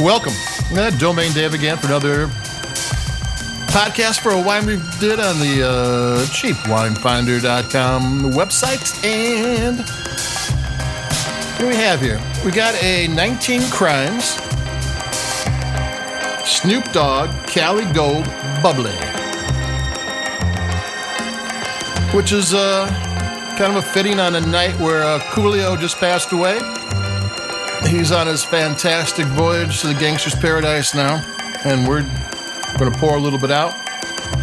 Welcome. Uh, Domain Dave again for another podcast for a wine we did on the uh, cheapwinefinder.com website. And what do we have here? We got a 19 Crimes Snoop Dogg Cali Gold Bubbly, which is uh, kind of a fitting on a night where uh, Coolio just passed away. He's on his fantastic voyage to the gangster's paradise now, and we're going to pour a little bit out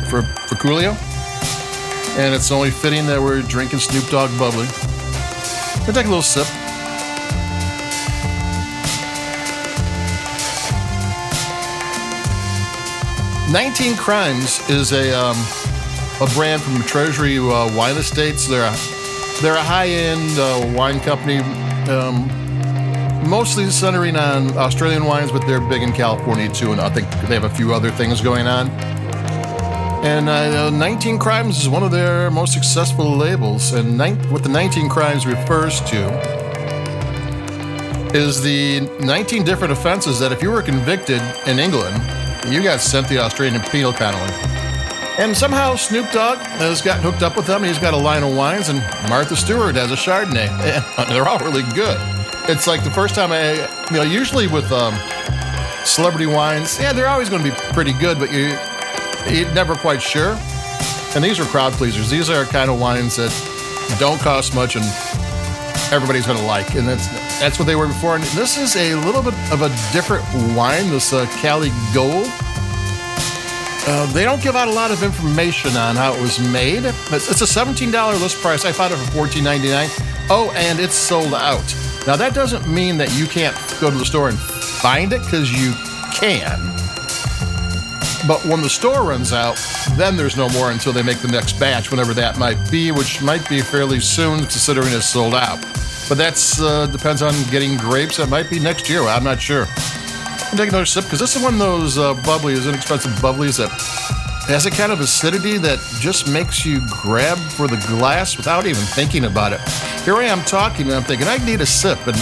for, for Coolio. And it's only fitting that we're drinking Snoop Dogg Bubbly. We'll take a little sip. Nineteen Crimes is a um, a brand from the Treasury uh, Wine Estates. They're a they're a high end uh, wine company. Um, mostly centering on Australian wines, but they're big in California too, and I think they have a few other things going on. And uh, 19 Crimes is one of their most successful labels, and what the 19 Crimes refers to is the 19 different offenses that if you were convicted in England, you got sent to the Australian penal colony. And somehow Snoop Dogg has gotten hooked up with them. He's got a line of wines, and Martha Stewart has a Chardonnay. And they're all really good it's like the first time I, you know, usually with um, celebrity wines, yeah, they're always going to be pretty good, but you, you're never quite sure. And these are crowd pleasers. These are kind of wines that don't cost much and everybody's going to like. And that's that's what they were before. And this is a little bit of a different wine, this uh, Cali Gold. Uh, they don't give out a lot of information on how it was made. It's, it's a $17 list price. I found it for $14.99. Oh, and it's sold out. Now, that doesn't mean that you can't go to the store and find it because you can. But when the store runs out, then there's no more until they make the next batch, whenever that might be, which might be fairly soon considering it's sold out. But that's uh, depends on getting grapes. That might be next year. I'm not sure. I'll take another sip because this is one of those uh, bubblies, inexpensive bubblies that has a kind of acidity that just makes you grab for the glass without even thinking about it. Here I am talking, and I'm thinking, I need a sip, and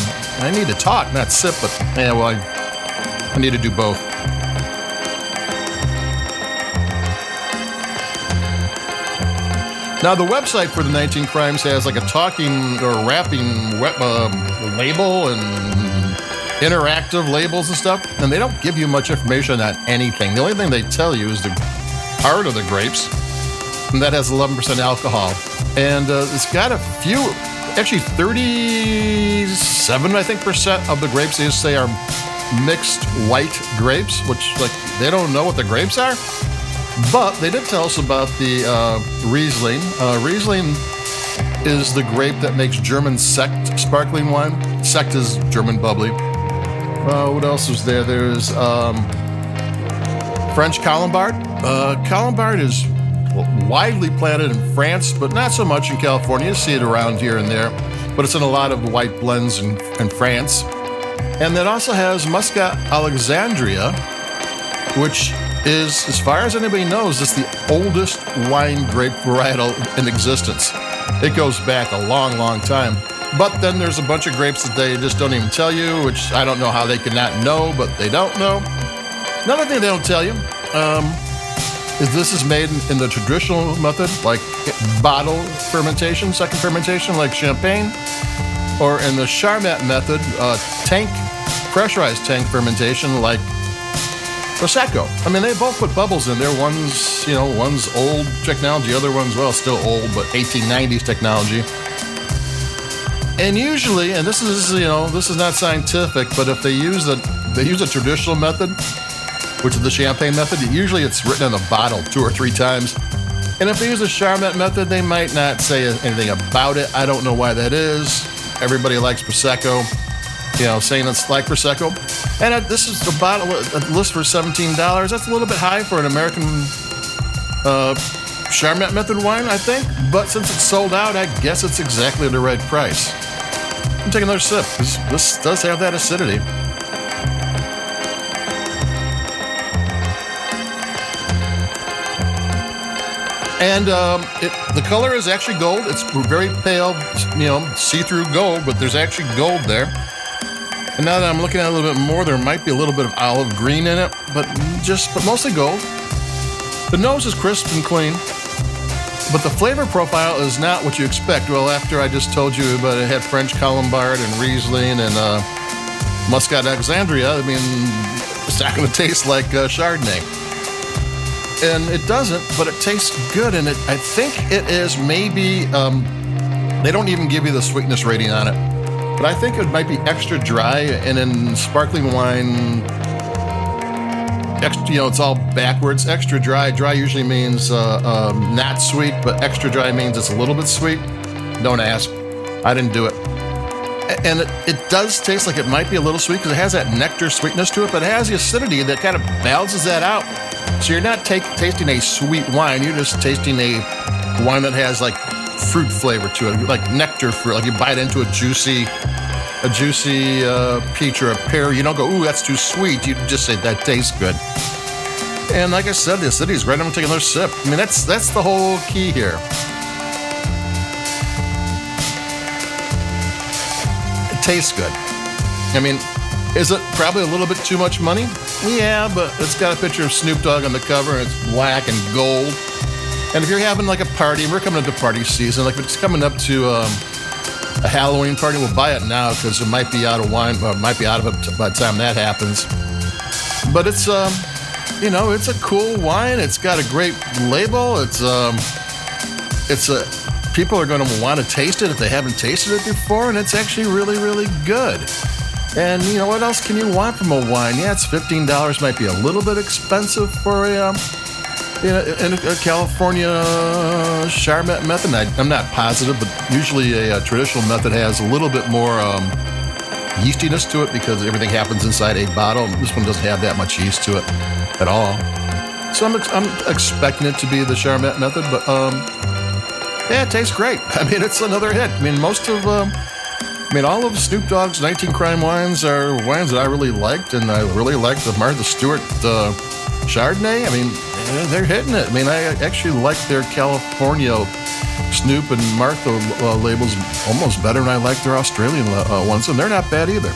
I need to talk, not sip, but yeah, well, I, I need to do both. Now, the website for the 19 Crimes has like a talking or rapping web, uh, label and interactive labels and stuff, and they don't give you much information on anything. The only thing they tell you is the part of the grapes, and that has 11% alcohol. And uh, it's got a few, actually 37, I think, percent of the grapes they say are mixed white grapes, which like they don't know what the grapes are. But they did tell us about the uh, Riesling. Uh, Riesling is the grape that makes German Sekt sparkling wine. Sekt is German bubbly. Uh, what else is there? There's um, French Colombard. Uh, Colombard is widely planted in France, but not so much in California. You see it around here and there, but it's in a lot of white blends in, in France. And it also has Muscat Alexandria, which is, as far as anybody knows, it's the oldest wine grape varietal in existence. It goes back a long, long time. But then there's a bunch of grapes that they just don't even tell you, which I don't know how they can not know, but they don't know. Another thing they don't tell you um, is this is made in, the traditional method, like bottle fermentation, second fermentation, like champagne, or in the Charmat method, uh, tank, pressurized tank fermentation, like Prosecco. I mean, they both put bubbles in there. One's, you know, one's old technology, other one's, well, still old, but 1890s technology. And usually, and this is, you know, this is not scientific, but if they use a, they use a traditional method, which is the champagne method. Usually it's written on the bottle two or three times. And if they use the Charmat method, they might not say anything about it. I don't know why that is. Everybody likes Prosecco, you know, saying it's like Prosecco. And uh, this is the bottle a list for $17. That's a little bit high for an American uh, Charmat method wine, I think. But since it's sold out, I guess it's exactly the right price. I'm taking another sip this does have that acidity. And um, it, the color is actually gold. It's very pale, you know, see-through gold, but there's actually gold there. And now that I'm looking at it a little bit more, there might be a little bit of olive green in it, but just, but mostly gold. The nose is crisp and clean, but the flavor profile is not what you expect. Well, after I just told you about it had French Colombard and Riesling and uh, Muscat Alexandria, I mean, it's not going to taste like uh, Chardonnay. And it doesn't, but it tastes good. And it, I think it is maybe, um, they don't even give you the sweetness rating on it, but I think it might be extra dry. And in sparkling wine, extra, you know, it's all backwards. Extra dry. Dry usually means uh, um, not sweet, but extra dry means it's a little bit sweet. Don't ask. I didn't do it. And it, it does taste like it might be a little sweet because it has that nectar sweetness to it, but it has the acidity that kind of balances that out. So you're not take, tasting a sweet wine, you're just tasting a wine that has like fruit flavor to it, like nectar fruit. Like you bite into a juicy, a juicy uh, peach or a pear. You don't go, ooh, that's too sweet. You just say that tastes good. And like I said, the acidity is great. I'm gonna take another sip. I mean, that's that's the whole key here. It tastes good. I mean, is it probably a little bit too much money? Yeah, but it's got a picture of Snoop Dogg on the cover and it's black and gold. And if you're having like a party, we're coming up into party season, like if it's coming up to um, a Halloween party, we'll buy it now because it might be out of wine, or it might be out of it by the time that happens. But it's, um, you know, it's a cool wine. It's got a great label. It's, um, it's a, people are going to want to taste it if they haven't tasted it before, and it's actually really, really good. And you know what else can you want from a wine? Yeah, it's fifteen dollars. Might be a little bit expensive for a, um, in a, in a California Charmat method. I, am not positive, but usually a, a, traditional method has a little bit more um, yeastiness to it because everything happens inside a bottle. This one doesn't have that much yeast to it at all. So I'm, I'm expecting it to be the Charmat method, but um, yeah, it tastes great. I mean, it's another hit. I mean, most of um, mean, all of Snoop Dogg's 19 Crime wines are wines that I really liked, and I really liked the Martha Stewart uh, Chardonnay. I mean, they're hitting it. I mean, I actually like their California Snoop and Martha uh, labels almost better than I like their Australian uh, ones, and they're not bad either.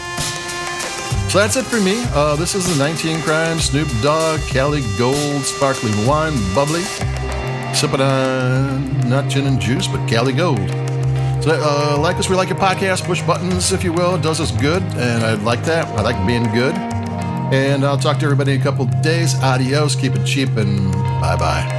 So that's it for me. Uh, this is the 19 Crime Snoop Dogg Cali Gold Sparkling Wine Bubbly. Sip it on not gin and juice, but Cali Gold. So, uh, like us, we like your podcast, push buttons, if you will. It does us good, and I like that. I like being good. And I'll talk to everybody in a couple days. Adios, keep it cheap, and bye bye.